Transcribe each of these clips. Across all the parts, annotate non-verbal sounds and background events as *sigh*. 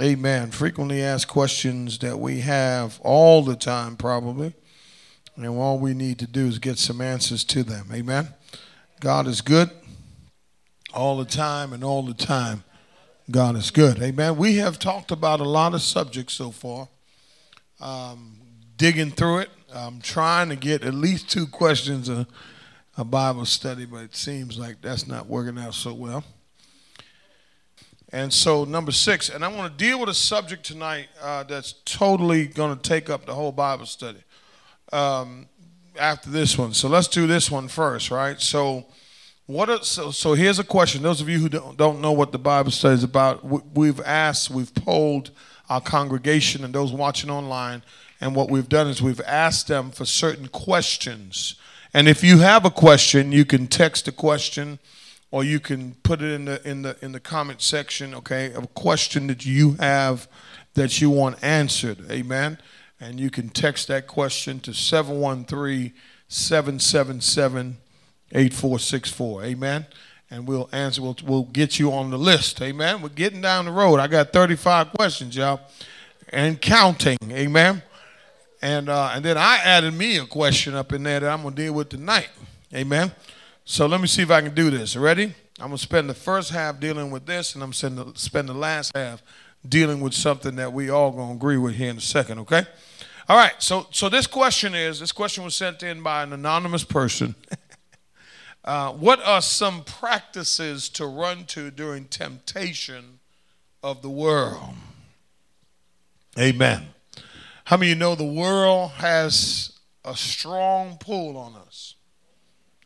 Amen. Frequently asked questions that we have all the time, probably. And all we need to do is get some answers to them. Amen. God is good all the time, and all the time, God is good. Amen. We have talked about a lot of subjects so far. Um, digging through it, I'm trying to get at least two questions a, a Bible study, but it seems like that's not working out so well. And so, number six, and I want to deal with a subject tonight uh, that's totally going to take up the whole Bible study um, after this one. So, let's do this one first, right? So, what are, so, so here's a question. Those of you who don't, don't know what the Bible study is about, we've asked, we've polled our congregation and those watching online, and what we've done is we've asked them for certain questions. And if you have a question, you can text a question or you can put it in the in the in the comment section okay of a question that you have that you want answered amen? And you can text that question to 713-777-8464 amen? And we'll answer we'll, we'll get you on the list amen? We're getting down the road. I got 35 questions y'all and counting amen? And uh, and then i added me a question up in there that i'm to deal with tonight amen so let me see if I can do this. Ready? I'm going to spend the first half dealing with this, and I'm going to spend the last half dealing with something that we all going to agree with here in a second, okay? All right, so, so this question is this question was sent in by an anonymous person. *laughs* uh, what are some practices to run to during temptation of the world? Amen. How many of you know the world has a strong pull on us?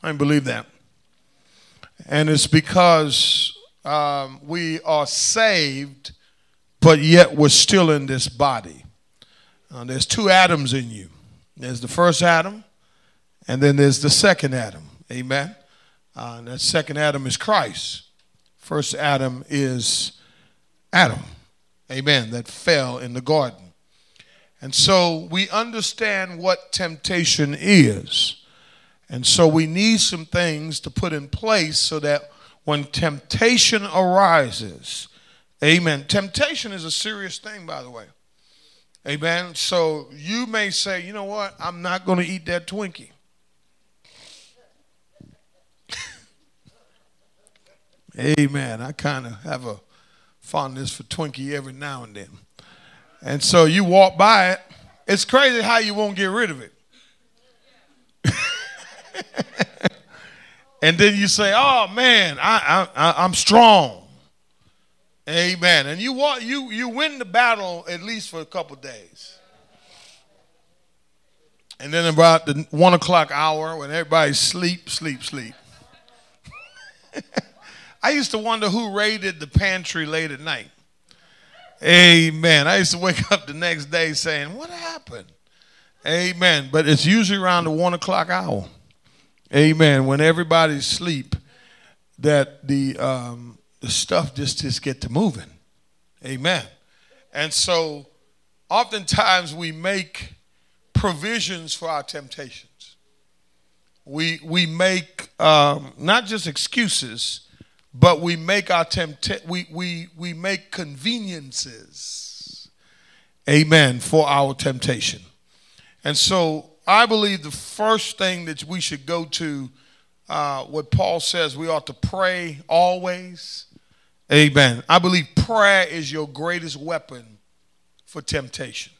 I believe that. And it's because um, we are saved, but yet we're still in this body. Uh, there's two Adams in you there's the first Adam, and then there's the second Adam. Amen. Uh, and that second Adam is Christ. First Adam is Adam. Amen. That fell in the garden. And so we understand what temptation is. And so we need some things to put in place so that when temptation arises, amen. Temptation is a serious thing, by the way. Amen. So you may say, you know what? I'm not going to eat that Twinkie. *laughs* Amen. I kind of have a fondness for Twinkie every now and then. And so you walk by it. It's crazy how you won't get rid of it. *laughs* and then you say, "Oh man, I, I, I'm strong." Amen. And you you you win the battle at least for a couple days. And then about the one o'clock hour when everybody sleep, sleep, sleep. *laughs* I used to wonder who raided the pantry late at night. Amen. I used to wake *laughs* up the next day saying, What happened? Amen. But it's usually around the one o'clock hour amen, when everybody's asleep, that the, um, the stuff just, just get to moving. Amen. And so oftentimes we make provisions for our temptations. We, we make um, not just excuses, but we make our tempt we, we, we make conveniences, amen, for our temptation. And so I believe the first thing that we should go to, uh, what Paul says, we ought to pray always. Amen. I believe prayer is your greatest weapon for temptation.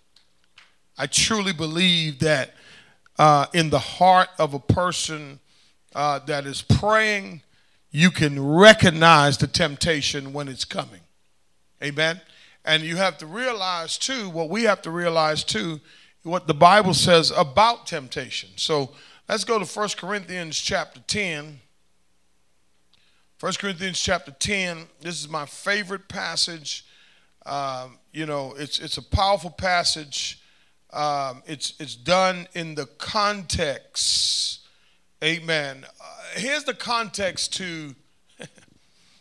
I truly believe that uh, in the heart of a person uh, that is praying, you can recognize the temptation when it's coming. Amen. And you have to realize, too, what we have to realize, too, what the Bible says about temptation. So let's go to 1 Corinthians chapter 10. 1 Corinthians chapter 10. This is my favorite passage. Um, you know, it's, it's a powerful passage. Um, it's, it's done in the context. Amen. Uh, here's the context to, *laughs*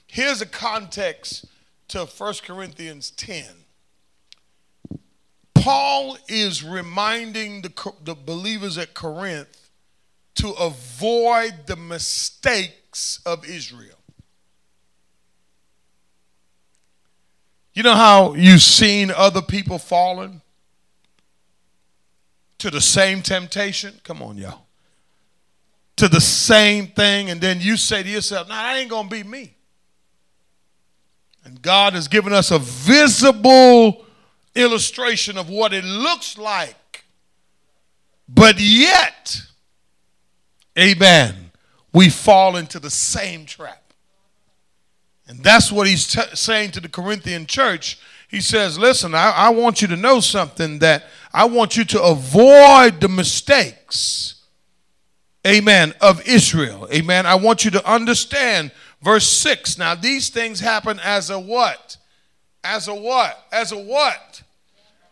here's the context to 1 Corinthians 10. Paul is reminding the, the believers at Corinth to avoid the mistakes of Israel. You know how you've seen other people falling to the same temptation? Come on, y'all. To the same thing, and then you say to yourself, "No, nah, that ain't gonna be me." And God has given us a visible illustration of what it looks like. But yet, amen, we fall into the same trap. And that's what he's t- saying to the Corinthian church. He says, Listen, I, I want you to know something that I want you to avoid the mistakes, amen, of Israel. Amen. I want you to understand verse 6. Now, these things happen as a what? As a what? As a what?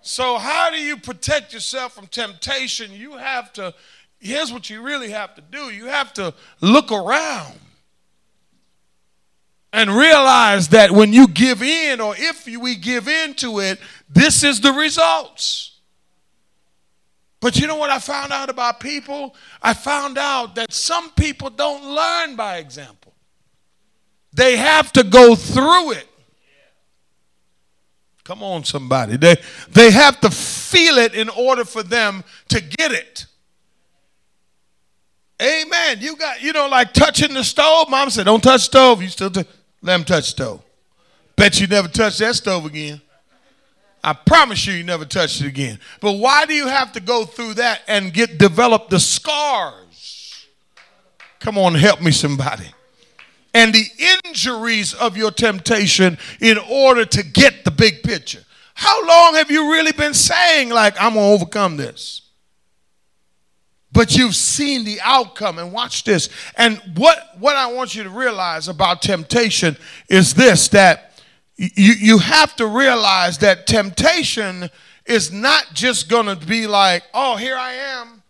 So, how do you protect yourself from temptation? You have to, here's what you really have to do you have to look around and realize that when you give in, or if we give in to it, this is the results. But you know what I found out about people? I found out that some people don't learn by example, they have to go through it. Come on, somebody. They, they have to feel it in order for them to get it. Amen. You got, you know, like touching the stove. Mom said, don't touch stove. You still t- let him touch stove. Bet you never touch that stove again. I promise you, you never touched it again. But why do you have to go through that and get develop the scars? Come on, help me, somebody and the injuries of your temptation in order to get the big picture. How long have you really been saying, like, I'm going to overcome this? But you've seen the outcome, and watch this. And what, what I want you to realize about temptation is this that you, you have to realize that temptation is not just going to be like, oh, here I am.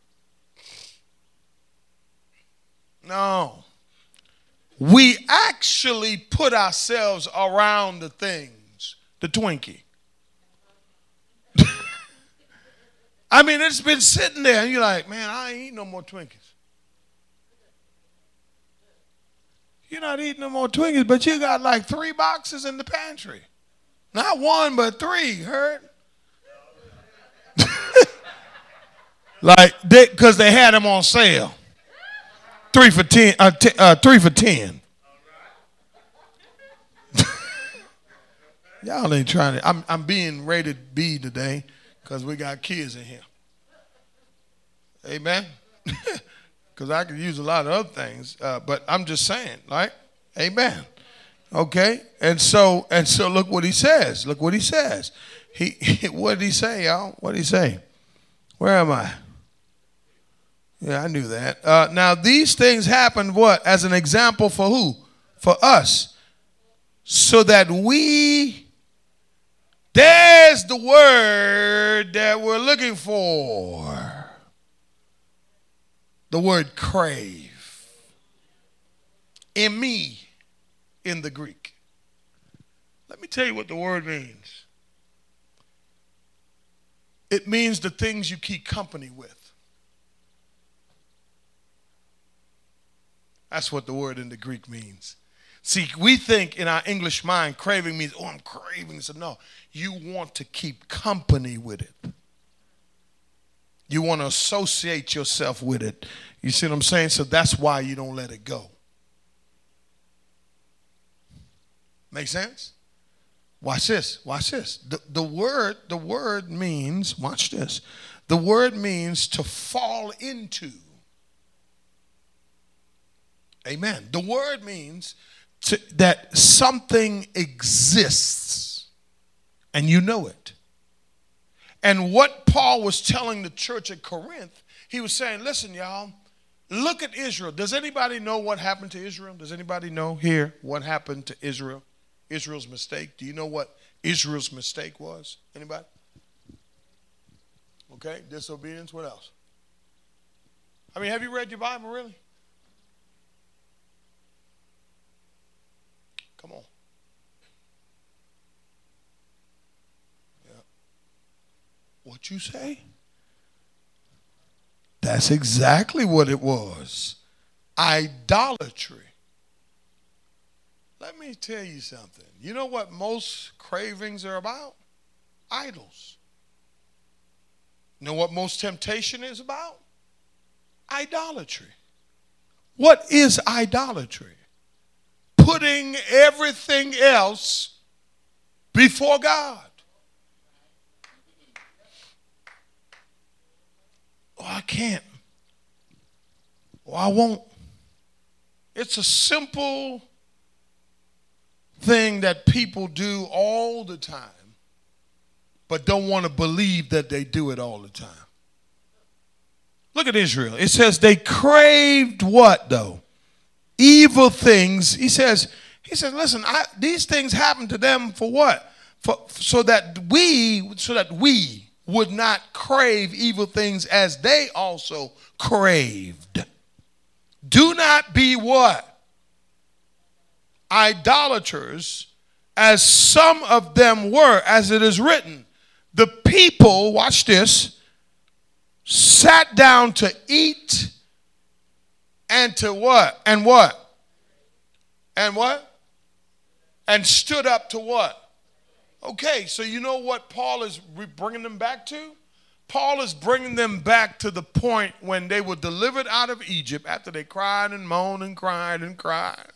No we actually put ourselves around the things, the Twinkie. *laughs* I mean, it's been sitting there, and you're like, man, I ain't eating no more Twinkies. You're not eating no more Twinkies, but you got like three boxes in the pantry. Not one, but three, heard? *laughs* like, because they, they had them on sale. Three for ten. Uh, t- uh, three for ten. *laughs* Y'all ain't trying to. I'm, I'm being rated B today because we got kids in here. Amen. *laughs* Because I could use a lot of other things, uh, but I'm just saying, like, Amen. Okay, and so and so, look what he says. Look what he says. He *laughs* what did he say, y'all? What did he say? Where am I? Yeah, I knew that. Uh, now, these things happened what? As an example for who? For us. So that we, there's the word that we're looking for. The word crave. In me, in the Greek. Let me tell you what the word means. It means the things you keep company with. That's what the word in the Greek means. See, we think in our English mind, craving means, oh, I'm craving. So, no, you want to keep company with it. You want to associate yourself with it. You see what I'm saying? So that's why you don't let it go. Make sense? Watch this. Watch this. The, the word, the word means, watch this. The word means to fall into. Amen. The word means to, that something exists and you know it. And what Paul was telling the church at Corinth, he was saying, listen, y'all, look at Israel. Does anybody know what happened to Israel? Does anybody know here what happened to Israel? Israel's mistake. Do you know what Israel's mistake was? Anybody? Okay, disobedience. What else? I mean, have you read your Bible really? Come on. Yeah. What you say? That's exactly what it was. Idolatry. Let me tell you something. You know what most cravings are about? Idols. You know what most temptation is about? Idolatry. What is idolatry? Putting everything else before God. Oh, I can't. Oh, I won't. It's a simple thing that people do all the time, but don't want to believe that they do it all the time. Look at Israel. It says they craved what though? Evil things. He says, he says, listen, I, these things happen to them for what? For, so that we, so that we would not crave evil things as they also craved. Do not be what? Idolaters, as some of them were, as it is written. The people, watch this, sat down to eat and to what? And what? And what? And stood up to what? Okay, so you know what Paul is bringing them back to? Paul is bringing them back to the point when they were delivered out of Egypt after they cried and moaned and cried and cried.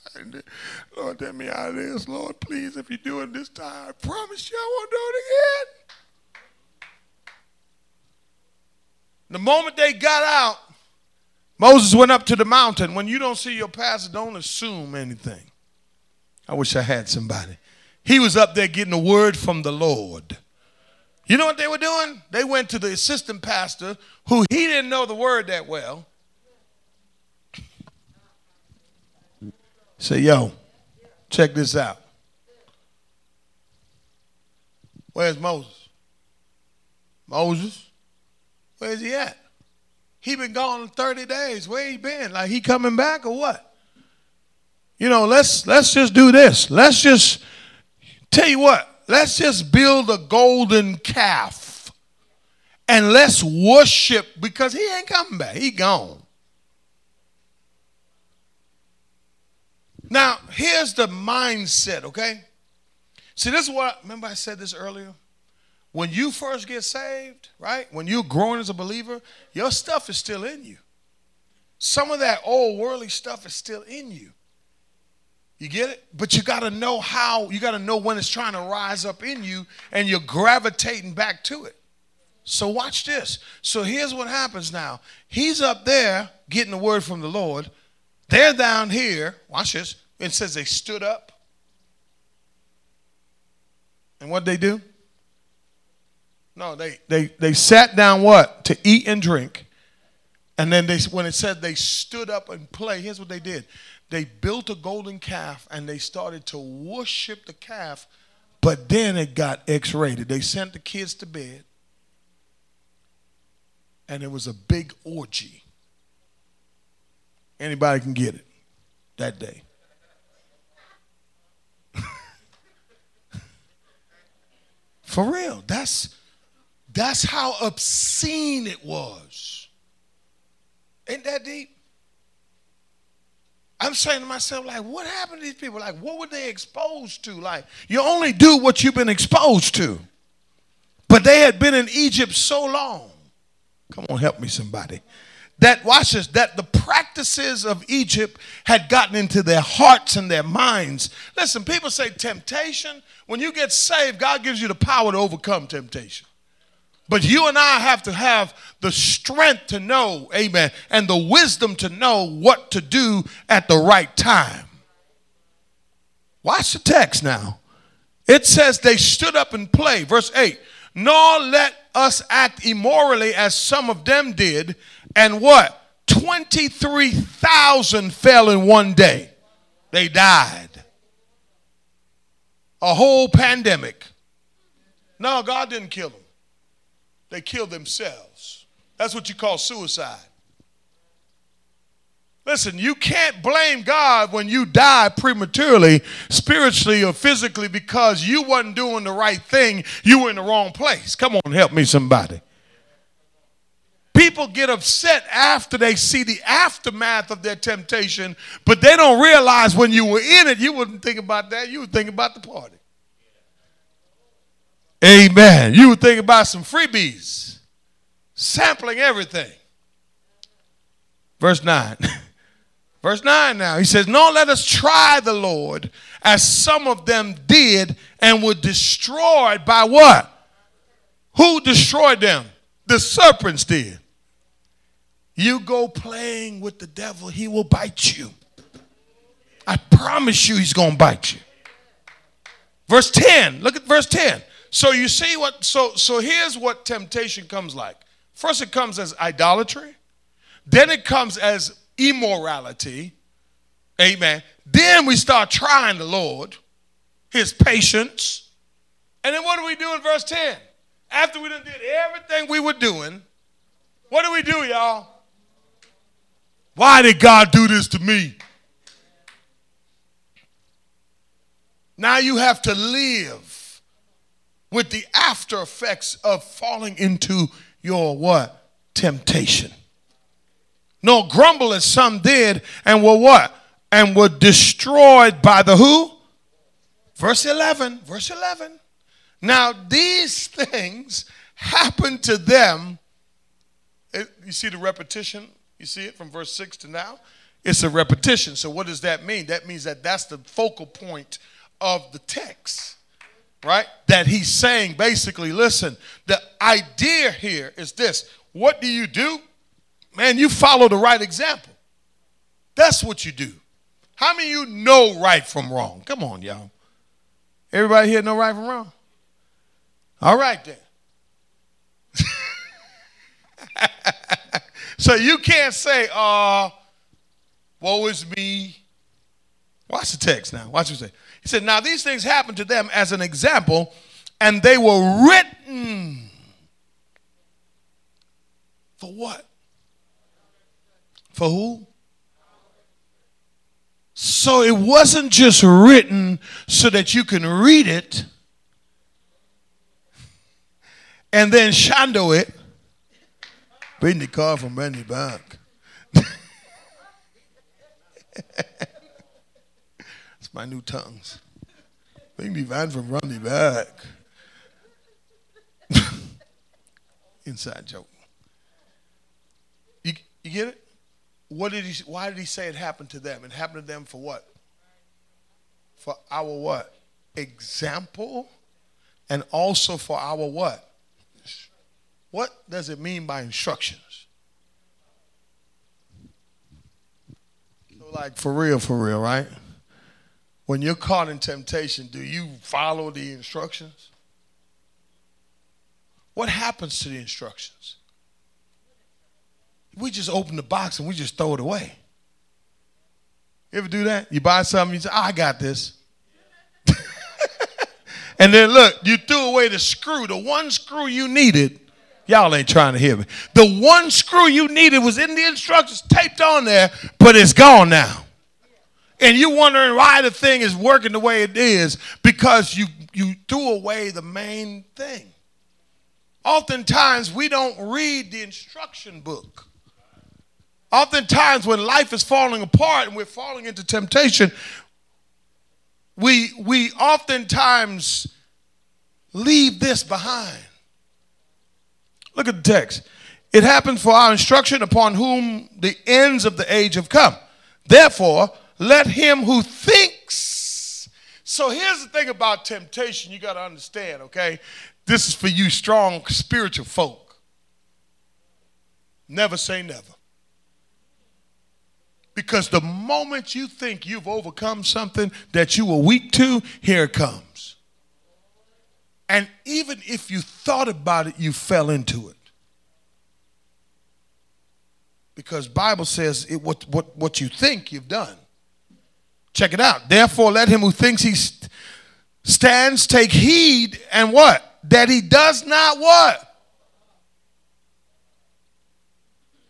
Lord, get me out of this. Lord, please, if you do it this time, I promise you I won't do it again. The moment they got out, Moses went up to the mountain. When you don't see your pastor, don't assume anything. I wish I had somebody. He was up there getting a word from the Lord. You know what they were doing? They went to the assistant pastor who he didn't know the word that well. Say, yo, check this out. Where's Moses? Moses? Where's he at? He been gone 30 days. Where he been? Like he coming back or what? You know, let's let's just do this. Let's just tell you what let's just build a golden calf and let's worship because he ain't coming back. He gone. Now, here's the mindset, okay? See, this is what, remember I said this earlier? When you first get saved, right? When you're growing as a believer, your stuff is still in you. Some of that old worldly stuff is still in you. You get it? But you got to know how, you got to know when it's trying to rise up in you and you're gravitating back to it. So watch this. So here's what happens now. He's up there getting the word from the Lord. They're down here. Watch this. It says they stood up. And what they do? No, they they they sat down what? To eat and drink. And then they when it said they stood up and play, here's what they did they built a golden calf and they started to worship the calf, but then it got X rated. They sent the kids to bed, and it was a big orgy. Anybody can get it that day. *laughs* For real, that's that's how obscene it was. Ain't that deep? I'm saying to myself, like, what happened to these people? Like, what were they exposed to? Like, you only do what you've been exposed to. But they had been in Egypt so long. Come on, help me, somebody. That, watch this, that the practices of Egypt had gotten into their hearts and their minds. Listen, people say temptation. When you get saved, God gives you the power to overcome temptation. But you and I have to have the strength to know, amen, and the wisdom to know what to do at the right time. Watch the text now. It says they stood up and played. Verse 8 Nor let us act immorally as some of them did. And what? 23,000 fell in one day. They died. A whole pandemic. No, God didn't kill them they kill themselves. That's what you call suicide. Listen, you can't blame God when you die prematurely, spiritually or physically, because you wasn't doing the right thing. You were in the wrong place. Come on, help me, somebody. people get upset after they see the aftermath of their temptation, but they don't realize when you were in it, you wouldn't think about that. You would think about the party. Amen. You would think about some freebies, sampling everything. Verse 9. *laughs* Verse 9 now. He says, No, let us try the Lord as some of them did and were destroyed by what? Who destroyed them? The serpents did. You go playing with the devil, he will bite you. I promise you, he's going to bite you. Verse 10, look at verse 10. So you see what, so, so here's what temptation comes like. First, it comes as idolatry, then it comes as immorality. Amen. Then we start trying the Lord, his patience. And then what do we do in verse 10? After we done did everything we were doing, what do we do, y'all? Why did God do this to me? Now you have to live with the after effects of falling into your what? Temptation. No, grumble as some did and were what? And were destroyed by the who? Verse 11. Verse 11. Now, these things happened to them. It, you see the repetition? You see it from verse 6 to now? It's a repetition. So, what does that mean? That means that that's the focal point of the text, right? That he's saying basically, listen, the idea here is this what do you do? Man, you follow the right example. That's what you do. How many you know right from wrong? Come on, y'all. Everybody here know right from wrong? All right then. *laughs* so you can't say, uh, woe is me. Watch the text now. Watch what he say. He said, Now these things happened to them as an example, and they were written for what? For who? So it wasn't just written so that you can read it and then shando it. Bring the car from Randy back. *laughs* my new tongues. Bring the van from Randy back. *laughs* Inside joke. You, you get it? What did he why did he say it happened to them? It happened to them for what? For our what? Example and also for our what? What does it mean by instructions? So, like, for real, for real, right? When you're caught in temptation, do you follow the instructions? What happens to the instructions? We just open the box and we just throw it away. You ever do that? You buy something, you say, oh, I got this. *laughs* and then look, you threw away the screw, the one screw you needed Y'all ain't trying to hear me. The one screw you needed was in the instructions taped on there, but it's gone now. And you're wondering why the thing is working the way it is because you, you threw away the main thing. Oftentimes, we don't read the instruction book. Oftentimes, when life is falling apart and we're falling into temptation, we, we oftentimes leave this behind. Look at the text. It happens for our instruction upon whom the ends of the age have come. Therefore, let him who thinks. So here's the thing about temptation you got to understand, okay? This is for you strong spiritual folk. Never say never. Because the moment you think you've overcome something that you were weak to, here it comes. And even if you thought about it, you fell into it. Because Bible says it, what, what, what you think you've done. Check it out. Therefore, let him who thinks he st- stands take heed and what? That he does not what?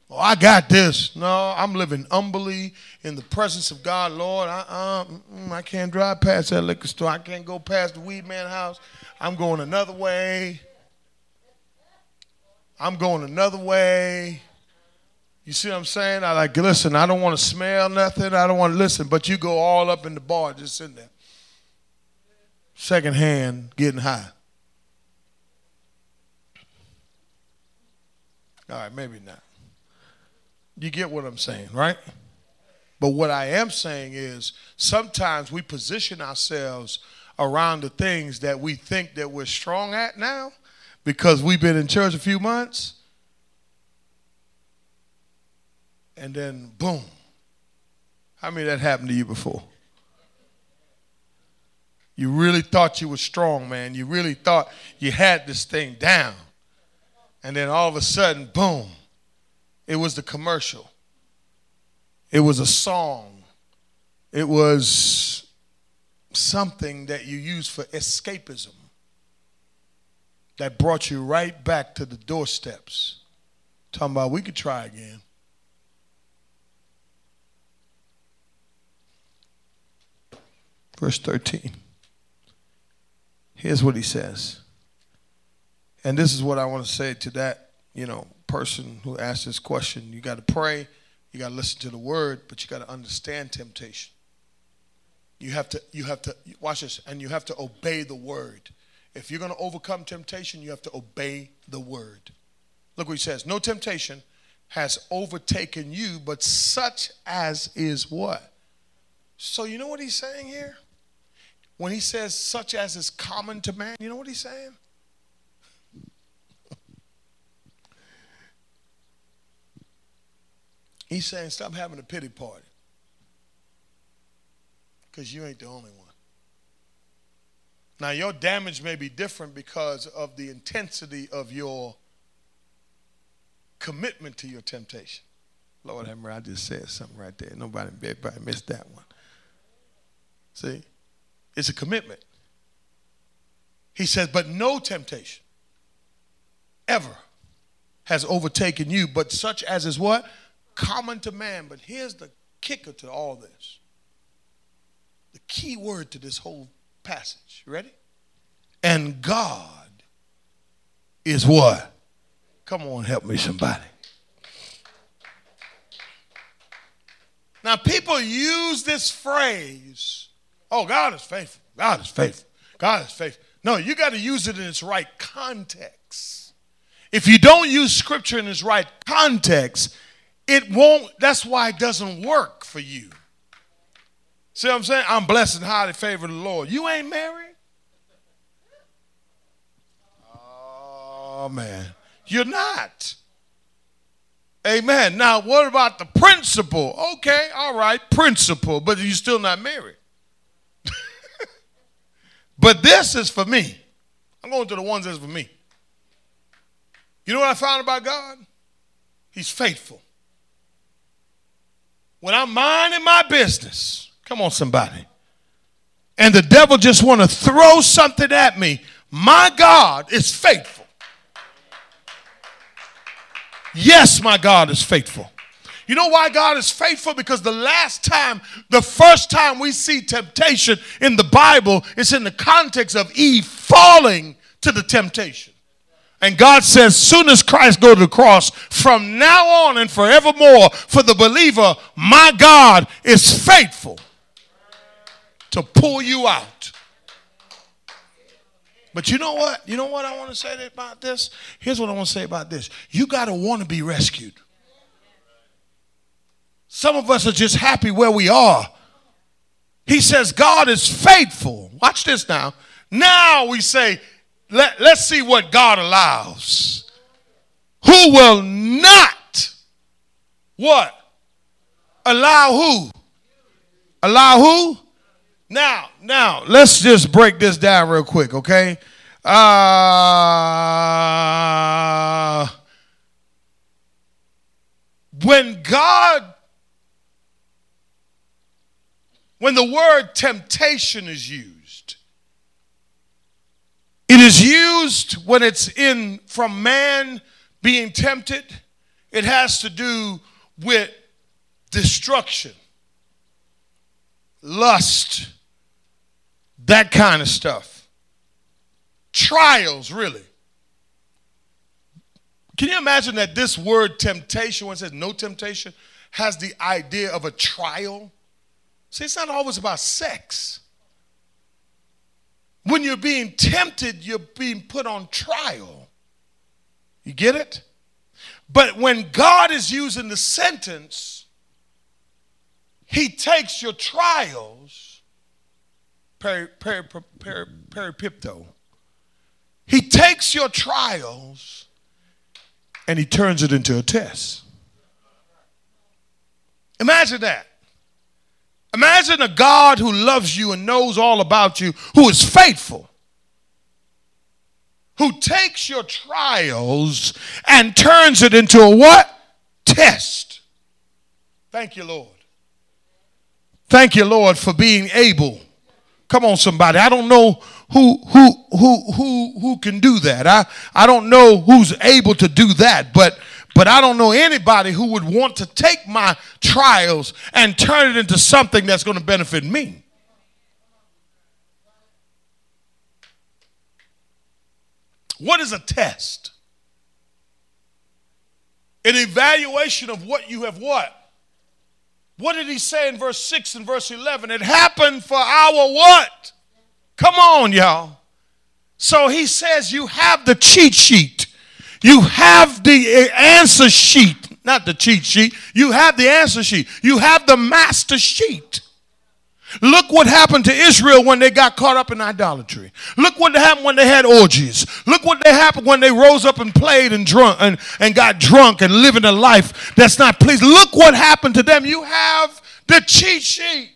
Oh, I got this. No, I'm living humbly in the presence of God, Lord. I, uh, I can't drive past that liquor store. I can't go past the weed man house. I'm going another way. I'm going another way. You see what I'm saying? I like, listen, I don't want to smell nothing. I don't want to listen, but you go all up in the bar just sitting there. Second hand, getting high. All right, maybe not. You get what I'm saying, right? But what I am saying is sometimes we position ourselves around the things that we think that we're strong at now because we've been in church a few months and then boom. How many that happened to you before? You really thought you were strong, man. You really thought you had this thing down. And then all of a sudden, boom, it was the commercial. It was a song. It was something that you used for escapism that brought you right back to the doorsteps. Talking about we could try again. Verse 13. Here's what he says. And this is what I want to say to that, you know, person who asked this question. You got to pray, you got to listen to the word, but you got to understand temptation. You have to you have to watch this and you have to obey the word. If you're going to overcome temptation, you have to obey the word. Look what he says. No temptation has overtaken you, but such as is what? So you know what he's saying here? When he says such as is common to man, you know what he's saying? He's saying stop having a pity party. Because you ain't the only one. Now, your damage may be different because of the intensity of your commitment to your temptation. Lord have I just said something right there. Nobody, everybody missed that one. See? It's a commitment. He says, but no temptation ever has overtaken you, but such as is what? Common to man. But here's the kicker to all this. The key word to this whole passage. You ready? And God is what? Come on, help me, somebody. Now, people use this phrase Oh, God is faithful. God is faithful. God is faithful. No, you got to use it in its right context. If you don't use scripture in its right context, it won't, that's why it doesn't work for you. See what I'm saying? I'm blessed and highly favored of the Lord. You ain't married? Oh, man. You're not. Amen. Now, what about the principle? Okay, all right, principle, but you're still not married. But this is for me. I'm going to the ones that's for me. You know what I found about God? He's faithful. When I'm minding my business, come on, somebody, and the devil just want to throw something at me, my God is faithful. Yes, my God is faithful. You know why God is faithful? Because the last time, the first time we see temptation in the Bible is in the context of Eve falling to the temptation. And God says, soon as Christ go to the cross, from now on and forevermore, for the believer, my God is faithful to pull you out. But you know what? You know what I want to say about this? Here's what I want to say about this. You got to want to be rescued. Some of us are just happy where we are. He says God is faithful. Watch this now. Now we say, let, let's see what God allows. Who will not what? Allow who? Allow who? Now, now, let's just break this down real quick, okay? Uh, when God when the word temptation is used, it is used when it's in from man being tempted. It has to do with destruction, lust, that kind of stuff. Trials, really. Can you imagine that this word temptation, when it says no temptation, has the idea of a trial? See, it's not always about sex. When you're being tempted, you're being put on trial. You get it? But when God is using the sentence, He takes your trials, peri, peri, peri, peripipto. He takes your trials and He turns it into a test. Imagine that. Imagine a God who loves you and knows all about you, who is faithful, who takes your trials and turns it into a what? Test. Thank you, Lord. Thank you, Lord, for being able. Come on, somebody. I don't know who who who who who can do that. I, I don't know who's able to do that, but but I don't know anybody who would want to take my trials and turn it into something that's going to benefit me. What is a test? An evaluation of what you have what? What did he say in verse 6 and verse 11? It happened for our what? Come on, y'all. So he says you have the cheat sheet. You have the uh, answer sheet, not the cheat sheet. You have the answer sheet. You have the master sheet. Look what happened to Israel when they got caught up in idolatry. Look what happened when they had orgies. Look what they happened when they rose up and played and drunk and, and got drunk and living a life that's not pleasing. Look what happened to them. You have the cheat sheet.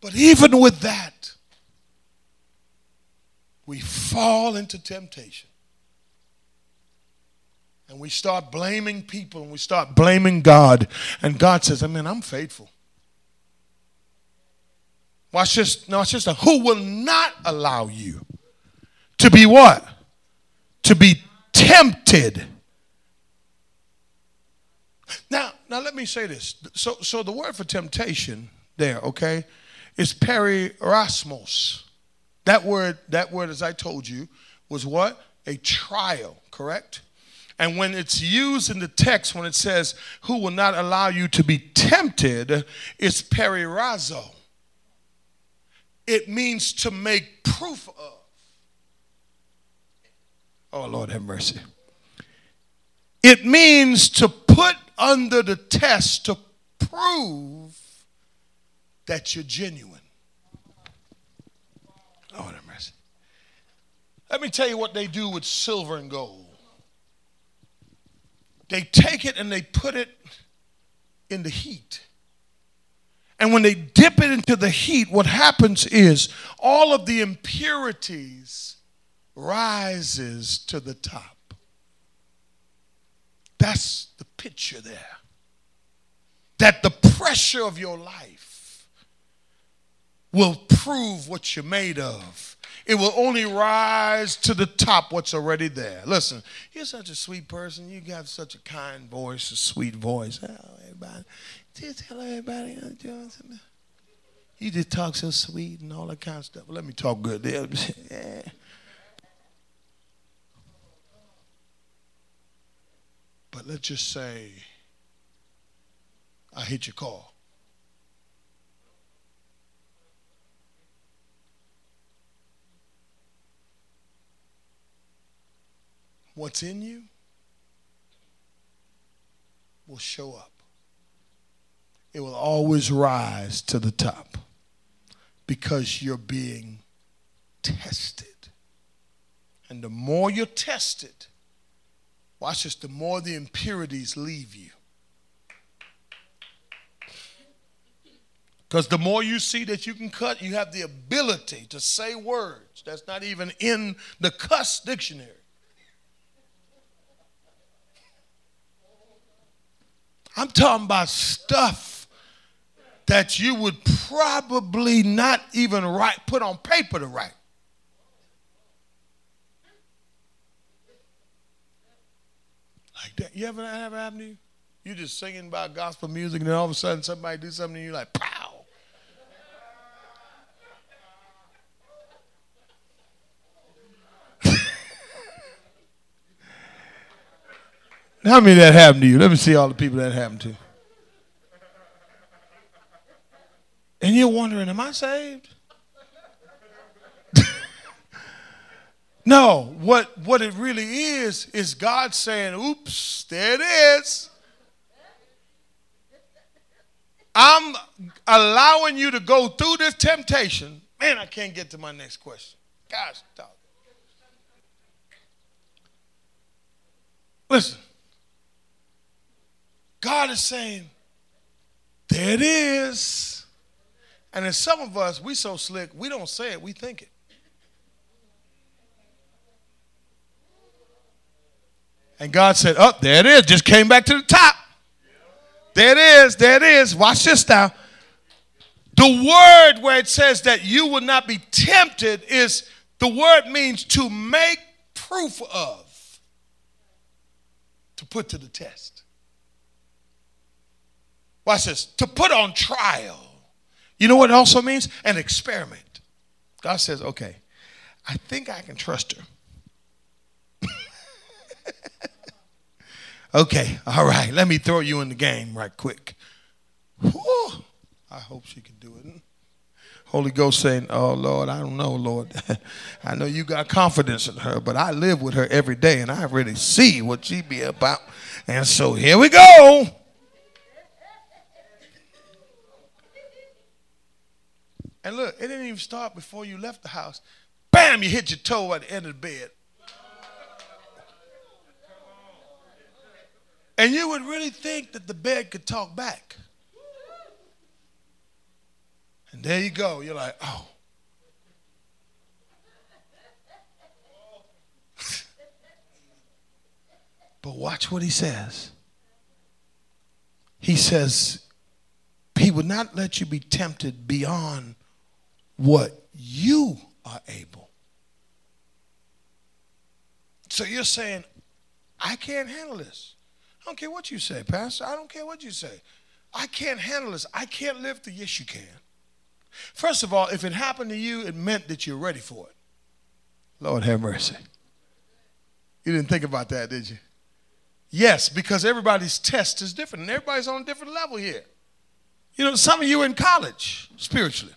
But even with that, we fall into temptation. And we start blaming people and we start blaming God. And God says, I mean, I'm faithful. Watch this. No, watch this. Who will not allow you to be what? To be tempted. Now, now let me say this. So, so the word for temptation there, okay, is perirasmos. That word, that word, as I told you, was what? A trial, correct? And when it's used in the text, when it says, who will not allow you to be tempted, it's perirazo. It means to make proof of. Oh, Lord have mercy. It means to put under the test to prove that you're genuine. Lord have mercy. Let me tell you what they do with silver and gold. They take it and they put it in the heat. And when they dip it into the heat, what happens is all of the impurities rises to the top. That's the picture there. That the pressure of your life will prove what you're made of. It will only rise to the top what's already there. Listen, you're such a sweet person. You got such a kind voice, a sweet voice. Hello, everybody. Just everybody. You just talk so sweet and all that kind of stuff. Let me talk good. yeah. *laughs* But let's just say I hit your call. What's in you will show up. It will always rise to the top because you're being tested. And the more you're tested, watch this, the more the impurities leave you. Because the more you see that you can cut, you have the ability to say words that's not even in the cuss dictionary. I'm talking about stuff that you would probably not even write, put on paper to write. Like that. You ever ever happened to you? You just singing about gospel music, and then all of a sudden somebody do something, and you're like, pow. How many that happened to you? Let me see all the people that happened to. And you're wondering, am I saved? *laughs* no, what, what it really is, is God saying, oops, there it is. I'm allowing you to go through this temptation. Man, I can't get to my next question. Gosh, dog. Listen. God is saying, there it is. And in some of us, we so slick, we don't say it, we think it. And God said, Up oh, there it is. Just came back to the top. There it is. There it is. Watch this now. The word where it says that you will not be tempted is the word means to make proof of, to put to the test. Watch this. To put on trial. You know what it also means? An experiment. God says, okay, I think I can trust her. *laughs* okay, all right, let me throw you in the game right quick. Whew. I hope she can do it. Holy Ghost saying, Oh Lord, I don't know, Lord. *laughs* I know you got confidence in her, but I live with her every day and I really see what she be about. And so here we go. And look, it didn't even start before you left the house. Bam, you hit your toe at the end of the bed. And you would really think that the bed could talk back. And there you go. You're like, oh. but watch what he says. He says, He would not let you be tempted beyond what you are able. So you're saying, I can't handle this. I don't care what you say, Pastor. I don't care what you say. I can't handle this. I can't live through. Yes, you can. First of all, if it happened to you, it meant that you're ready for it. Lord have mercy. You didn't think about that, did you? Yes, because everybody's test is different and everybody's on a different level here. You know, some of you in college spiritually.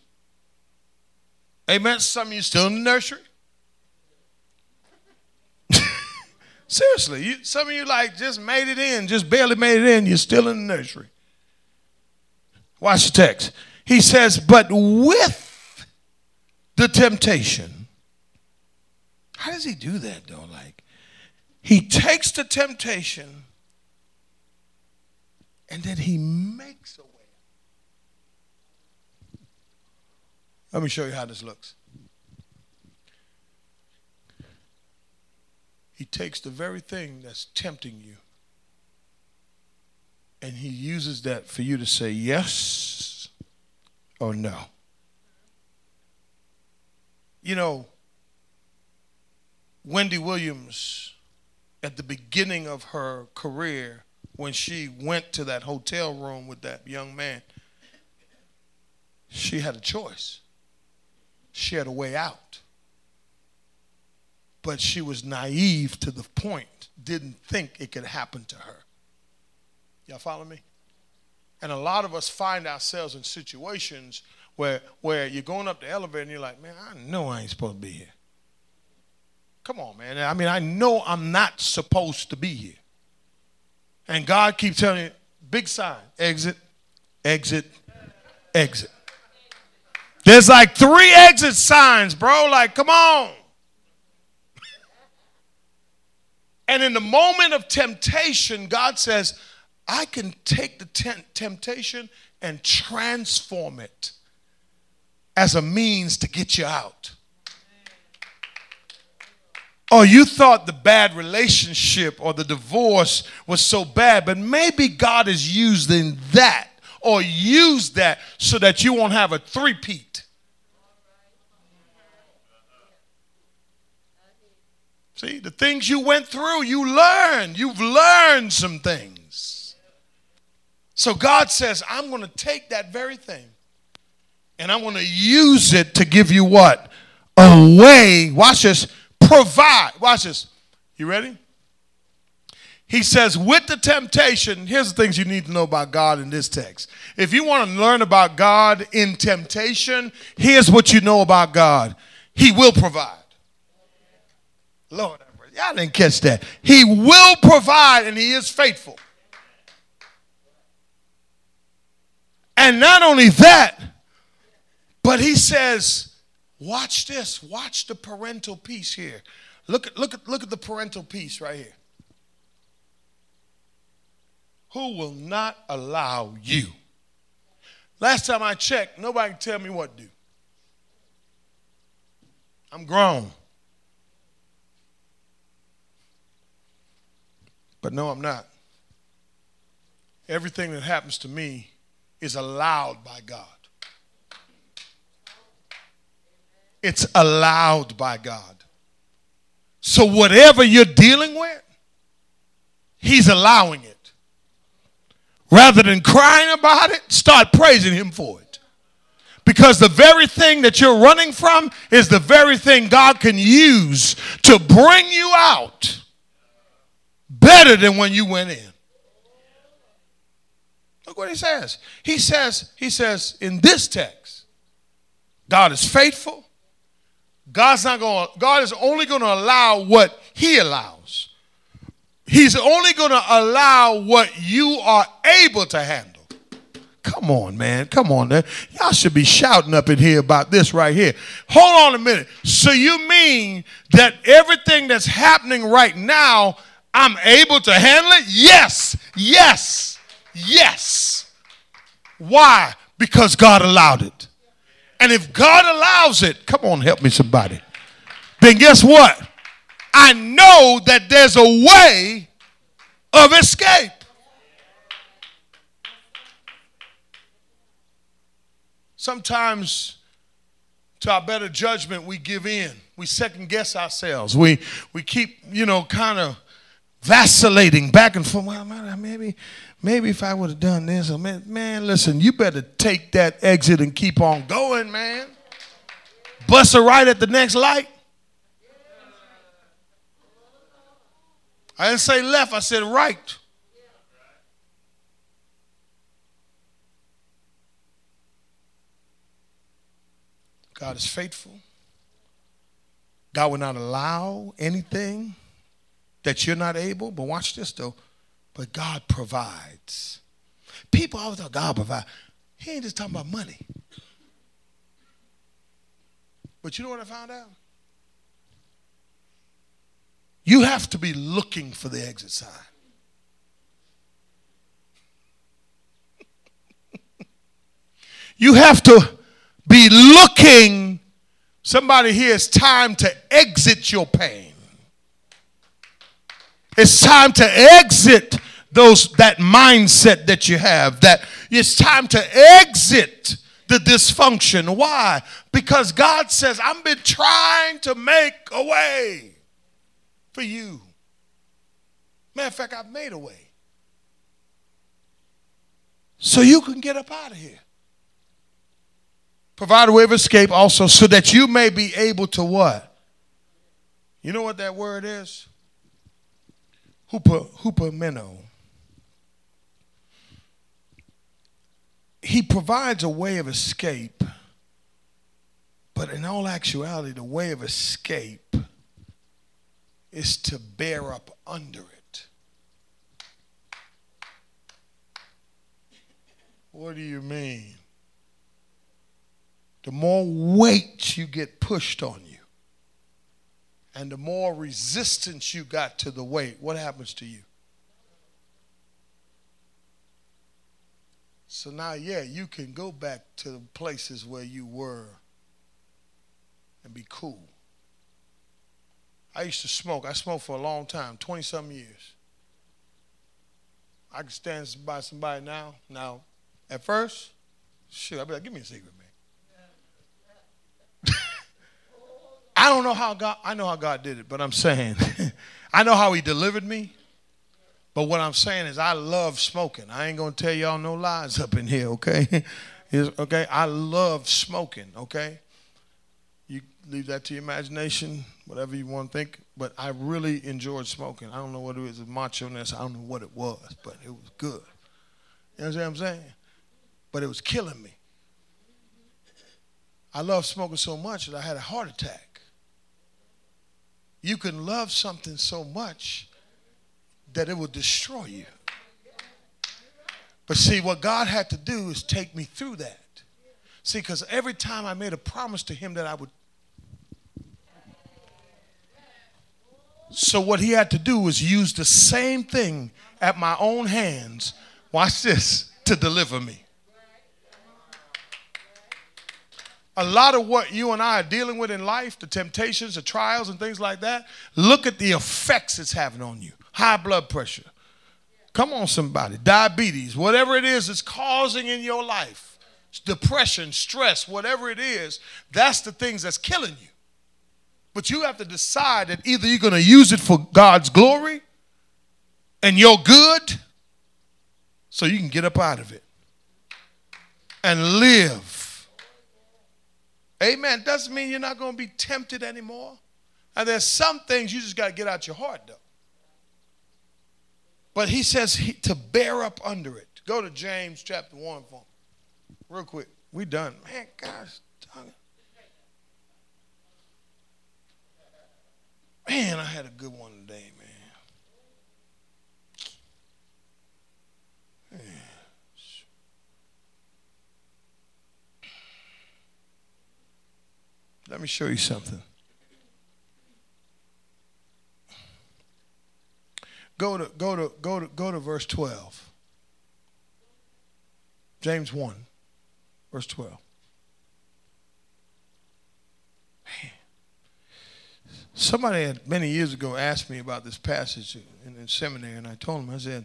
Amen. Some of you still in the nursery. *laughs* Seriously, you, some of you like just made it in, just barely made it in. You're still in the nursery. Watch the text. He says, but with the temptation. How does he do that though? Like, he takes the temptation and then he makes a way. Let me show you how this looks. He takes the very thing that's tempting you and he uses that for you to say yes or no. You know, Wendy Williams, at the beginning of her career, when she went to that hotel room with that young man, she had a choice she had a way out. But she was naive to the point, didn't think it could happen to her. Y'all follow me? And a lot of us find ourselves in situations where, where you're going up the elevator and you're like, man, I know I ain't supposed to be here. Come on, man. I mean, I know I'm not supposed to be here. And God keeps telling you, big sign, exit, exit, exit. There's like three exit signs, bro. Like, come on. *laughs* And in the moment of temptation, God says, I can take the temptation and transform it as a means to get you out. Or oh, you thought the bad relationship or the divorce was so bad, but maybe God is using that or use that so that you won't have a three-peat. See, the things you went through, you learned. You've learned some things. So God says, I'm going to take that very thing and I'm going to use it to give you what? A way, watch this, provide. Watch this. You ready? He says, with the temptation, here's the things you need to know about God in this text. If you want to learn about God in temptation, here's what you know about God He will provide. Lord, y'all didn't catch that. He will provide, and He is faithful. And not only that, but He says, watch this, watch the parental piece here. Look at, look at, look at the parental piece right here who will not allow you. Last time I checked, nobody can tell me what to do. I'm grown. But no, I'm not. Everything that happens to me is allowed by God. It's allowed by God. So, whatever you're dealing with, He's allowing it. Rather than crying about it, start praising Him for it. Because the very thing that you're running from is the very thing God can use to bring you out better than when you went in. Look what he says. He says, he says in this text, God is faithful. God's not going God is only going to allow what he allows. He's only going to allow what you are able to handle. Come on, man. Come on. Man. Y'all should be shouting up in here about this right here. Hold on a minute. So you mean that everything that's happening right now, I'm able to handle it? Yes. Yes. Yes. Why? Because God allowed it. And if God allows it, come on, help me somebody. Then guess what? I know that there's a way of escape. Sometimes, to our better judgment, we give in. We second guess ourselves. We, we keep, you know, kind of vacillating back and forth. Well, maybe, maybe if I would have done this, or man, man, listen, you better take that exit and keep on going, man. Bust a right at the next light. I didn't say left, I said right. God is faithful. God will not allow anything that you're not able. But watch this though. But God provides. People always thought God provide. He ain't just talking about money. But you know what I found out? You have to be looking for the exit sign. *laughs* you have to be looking. Somebody here, it's time to exit your pain. It's time to exit those that mindset that you have. That it's time to exit the dysfunction. Why? Because God says, I've been trying to make a way for you. Matter of fact, I've made a way. So you can get up out of here. Provide a way of escape also so that you may be able to what? You know what that word is? Hupa, hupomeno. He provides a way of escape, but in all actuality, the way of escape is to bear up under it. What do you mean? The more weight you get pushed on you, and the more resistance you got to the weight, what happens to you? So now, yeah, you can go back to the places where you were and be cool. I used to smoke. I smoked for a long time, 20 some years. I can stand by somebody now. Now, at first, shoot, I'd be like, give me a cigarette, man. *laughs* I don't know how God, I know how God did it, but I'm saying, *laughs* I know how He delivered me. But what I'm saying is, I love smoking. I ain't gonna tell y'all no lies up in here, okay? *laughs* okay, I love smoking, okay? You leave that to your imagination, whatever you want to think. But I really enjoyed smoking. I don't know what it was, macho-ness. I don't know what it was, but it was good. You know what I'm saying? But it was killing me. I loved smoking so much that I had a heart attack. You can love something so much that it will destroy you. But see, what God had to do is take me through that. See, because every time I made a promise to Him that I would. So, what He had to do was use the same thing at my own hands, watch this, to deliver me. A lot of what you and I are dealing with in life, the temptations, the trials, and things like that, look at the effects it's having on you. High blood pressure, Come on, somebody. Diabetes, whatever it is it's causing in your life, depression, stress, whatever it is, that's the things that's killing you. But you have to decide that either you're going to use it for God's glory and your good, so you can get up out of it and live. Amen. Doesn't mean you're not going to be tempted anymore. And there's some things you just got to get out your heart, though. But he says he, to bear up under it. Go to James chapter 1 for me. Real quick. We done. Man, gosh, Man, I had a good one today, man. man. Let me show you something. Go to go to go to go to verse 12. James 1, verse 12. Man. Somebody had many years ago asked me about this passage in, in seminary, and I told him, I said,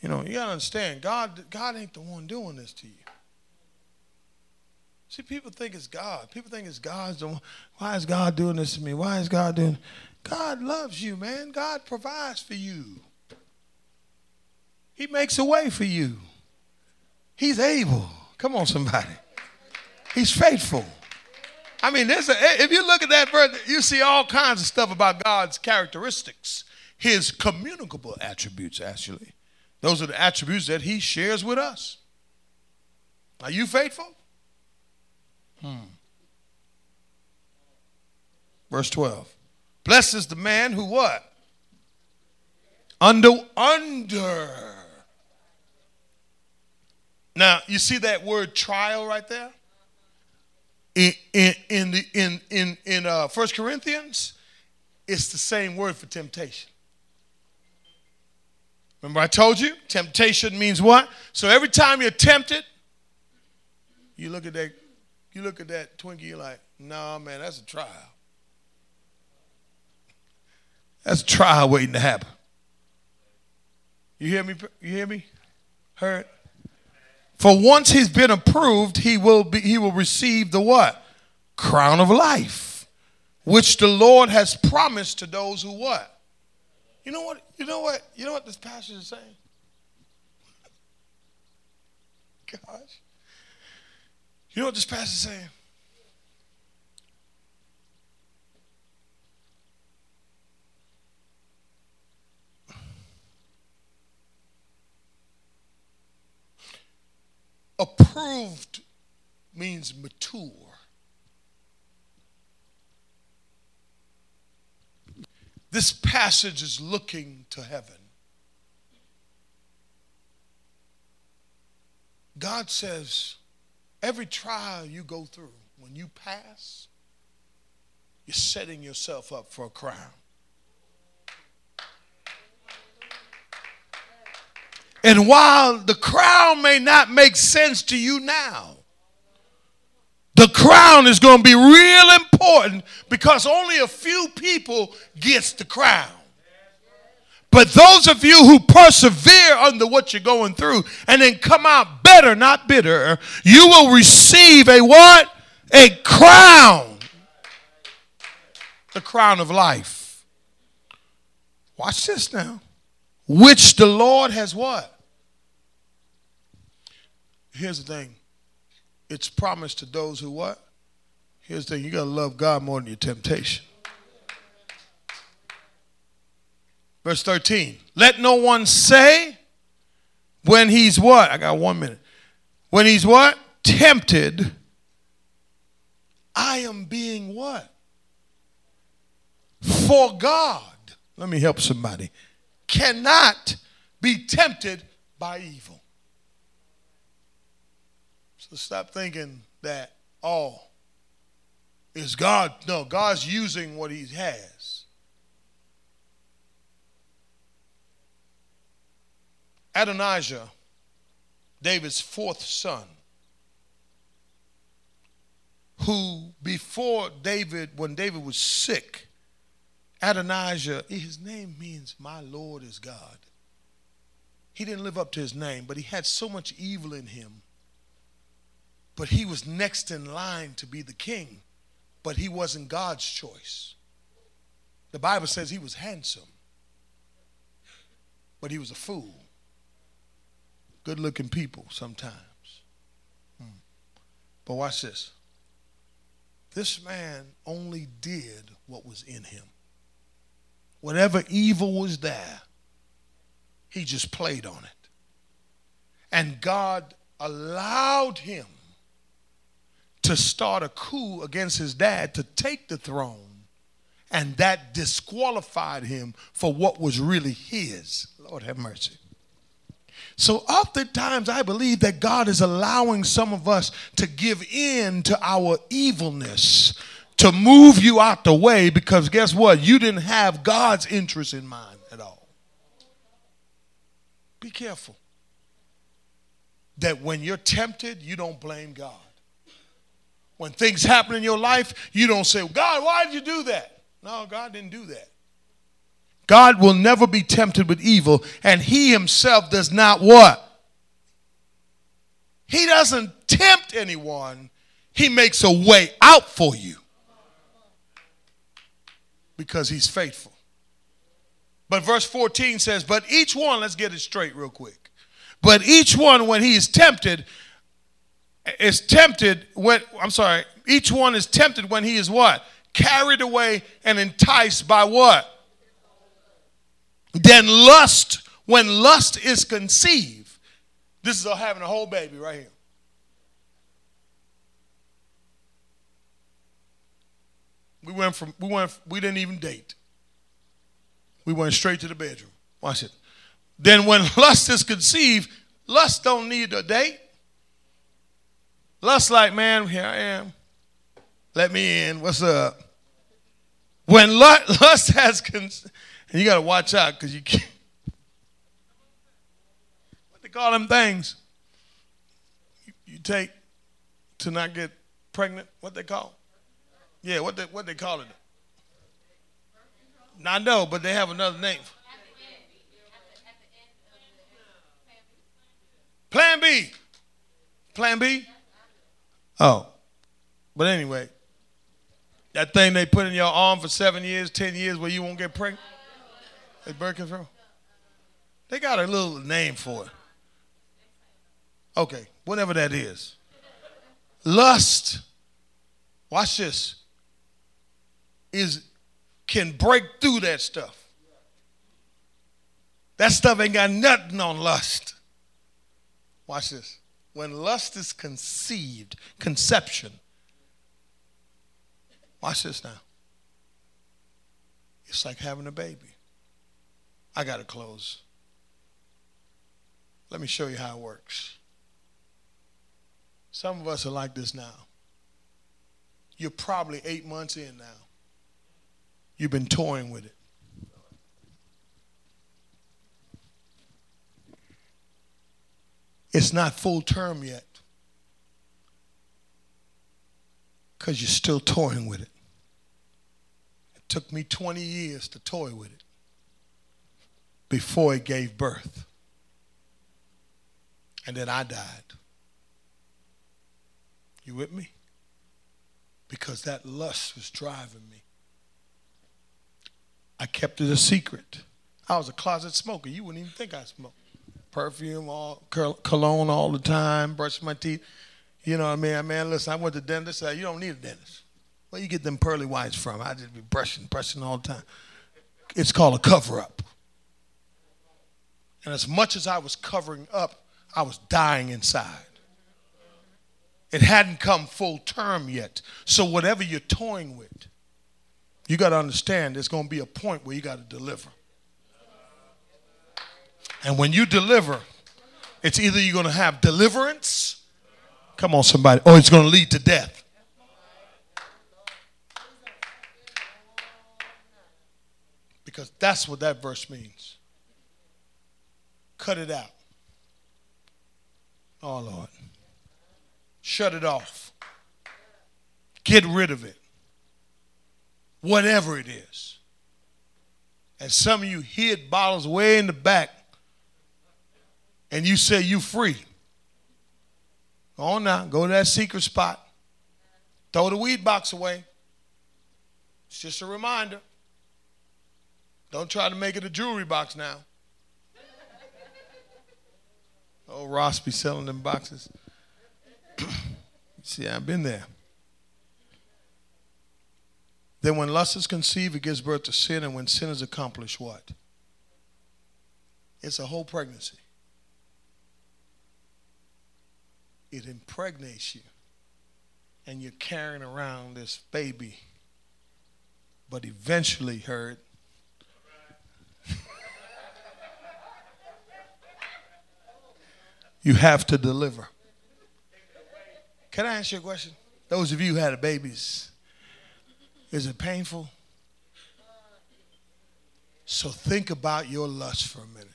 you know, you gotta understand, God, God ain't the one doing this to you. See, people think it's God. People think it's God's the one. Why is God doing this to me? Why is God doing? God loves you, man. God provides for you. He makes a way for you. He's able. Come on, somebody. He's faithful. I mean, a, if you look at that verse, you see all kinds of stuff about God's characteristics, his communicable attributes, actually. Those are the attributes that he shares with us. Are you faithful? Hmm. Verse 12. Blessed is the man who what? Under, under. Now, you see that word trial right there? In, in, in, the, in, in, in uh, 1 Corinthians, it's the same word for temptation. Remember, I told you temptation means what? So every time you're tempted, you look at that, you look at that Twinkie, you're like, no, nah, man, that's a trial. That's a trial waiting to happen. You hear me? You hear me? Heard? For once he's been approved, he will be he will receive the what? Crown of life, which the Lord has promised to those who what? You know what? You know what? You know what this passage is saying? *laughs* Gosh. You know what this passage is saying? Approved means mature. This passage is looking to heaven. God says, every trial you go through, when you pass, you're setting yourself up for a crown. And while the crown may not make sense to you now, the crown is going to be real important because only a few people gets the crown. But those of you who persevere under what you're going through and then come out better, not bitter, you will receive a what? A crown. The crown of life. Watch this now. Which the Lord has what? Here's the thing it's promised to those who what? Here's the thing you got to love God more than your temptation. Verse 13. Let no one say when he's what? I got one minute. When he's what? Tempted. I am being what? For God. Let me help somebody. Cannot be tempted by evil. So stop thinking that all is God. No, God's using what he has. Adonijah, David's fourth son, who before David, when David was sick, Adonijah, his name means my Lord is God. He didn't live up to his name, but he had so much evil in him. But he was next in line to be the king, but he wasn't God's choice. The Bible says he was handsome, but he was a fool good looking people sometimes. Hmm. But watch this. This man only did what was in him. Whatever evil was there, he just played on it. And God allowed him to start a coup against his dad to take the throne. And that disqualified him for what was really his. Lord have mercy. So, oftentimes, I believe that God is allowing some of us to give in to our evilness, to move you out the way, because guess what? You didn't have God's interest in mind at all. Be careful that when you're tempted, you don't blame God. When things happen in your life, you don't say, God, why did you do that? No, God didn't do that. God will never be tempted with evil, and he himself does not what? He doesn't tempt anyone, he makes a way out for you because he's faithful. But verse 14 says, But each one, let's get it straight real quick. But each one, when he is tempted, is tempted when, I'm sorry, each one is tempted when he is what? Carried away and enticed by what? Then lust, when lust is conceived, this is having a whole baby right here. We went from we went we didn't even date. We went straight to the bedroom. Watch it. Then when *laughs* lust is conceived, lust don't need a date. Lust like, man, here I am. Let me in. What's up? When *laughs* lust has conceived, and you got to watch out because you can't. What they call them things you, you, take to not get pregnant? What they call? Yeah, what they, what they call it? I know, but they have another name. Plan B. Plan B? Oh. But anyway, that thing they put in your arm for seven years, ten years where you won't get pregnant. They birth control? They got a little name for it. Okay, whatever that is. Lust, watch this, is can break through that stuff. That stuff ain't got nothing on lust. Watch this. When lust is conceived, conception, watch this now. It's like having a baby. I got to close. Let me show you how it works. Some of us are like this now. You're probably eight months in now. You've been toying with it. It's not full term yet because you're still toying with it. It took me 20 years to toy with it before it gave birth. And then I died. You with me? Because that lust was driving me. I kept it a secret. I was a closet smoker. You wouldn't even think I smoked. Perfume, all cologne all the time, brush my teeth. You know what I mean? Man, listen, I went to dentist. Said, you don't need a dentist. Where you get them pearly whites from? I just be brushing, brushing all the time. It's called a cover up. And as much as I was covering up, I was dying inside. It hadn't come full term yet. So whatever you're toying with, you got to understand there's going to be a point where you got to deliver. And when you deliver, it's either you're going to have deliverance, come on, somebody, or it's going to lead to death. Because that's what that verse means. Cut it out. Oh, Lord. Shut it off. Get rid of it. Whatever it is. And some of you hid bottles way in the back and you say you free. Go on now, go to that secret spot. Throw the weed box away. It's just a reminder. Don't try to make it a jewelry box now. *laughs* Oh, Ross be selling them boxes. *clears throat* See, I've been there. Then when lust is conceived, it gives birth to sin, and when sin is accomplished, what? It's a whole pregnancy. It impregnates you, and you're carrying around this baby. But eventually, heard, *laughs* you have to deliver. Can I ask you a question? Those of you who had babies, is it painful? So think about your lust for a minute.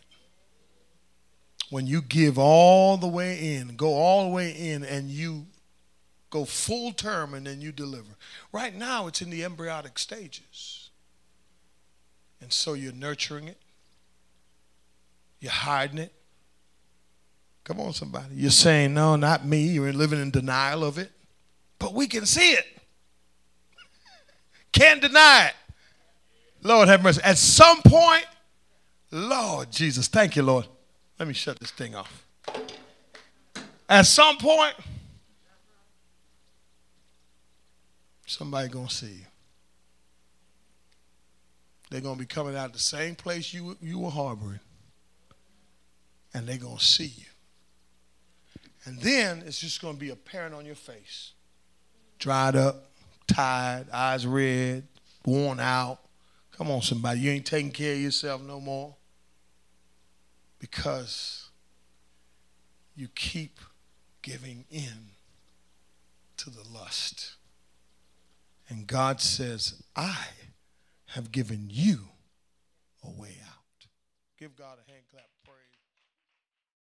When you give all the way in, go all the way in, and you go full term and then you deliver. Right now, it's in the embryonic stages. And so you're nurturing it, you're hiding it, Come on, somebody. You're saying, no, not me. You're living in denial of it. But we can see it. Can't deny it. Lord have mercy. At some point, Lord Jesus, thank you, Lord. Let me shut this thing off. At some point, somebody gonna see you. They're gonna be coming out the same place you you were harboring, and they're gonna see you. And then it's just to be apparent on your face. Dried up, tired, eyes red, worn out. Come on, somebody. You ain't taking care of yourself no more. Because you keep giving in to the lust. And God says, I have given you a way out. Give God a hand clap.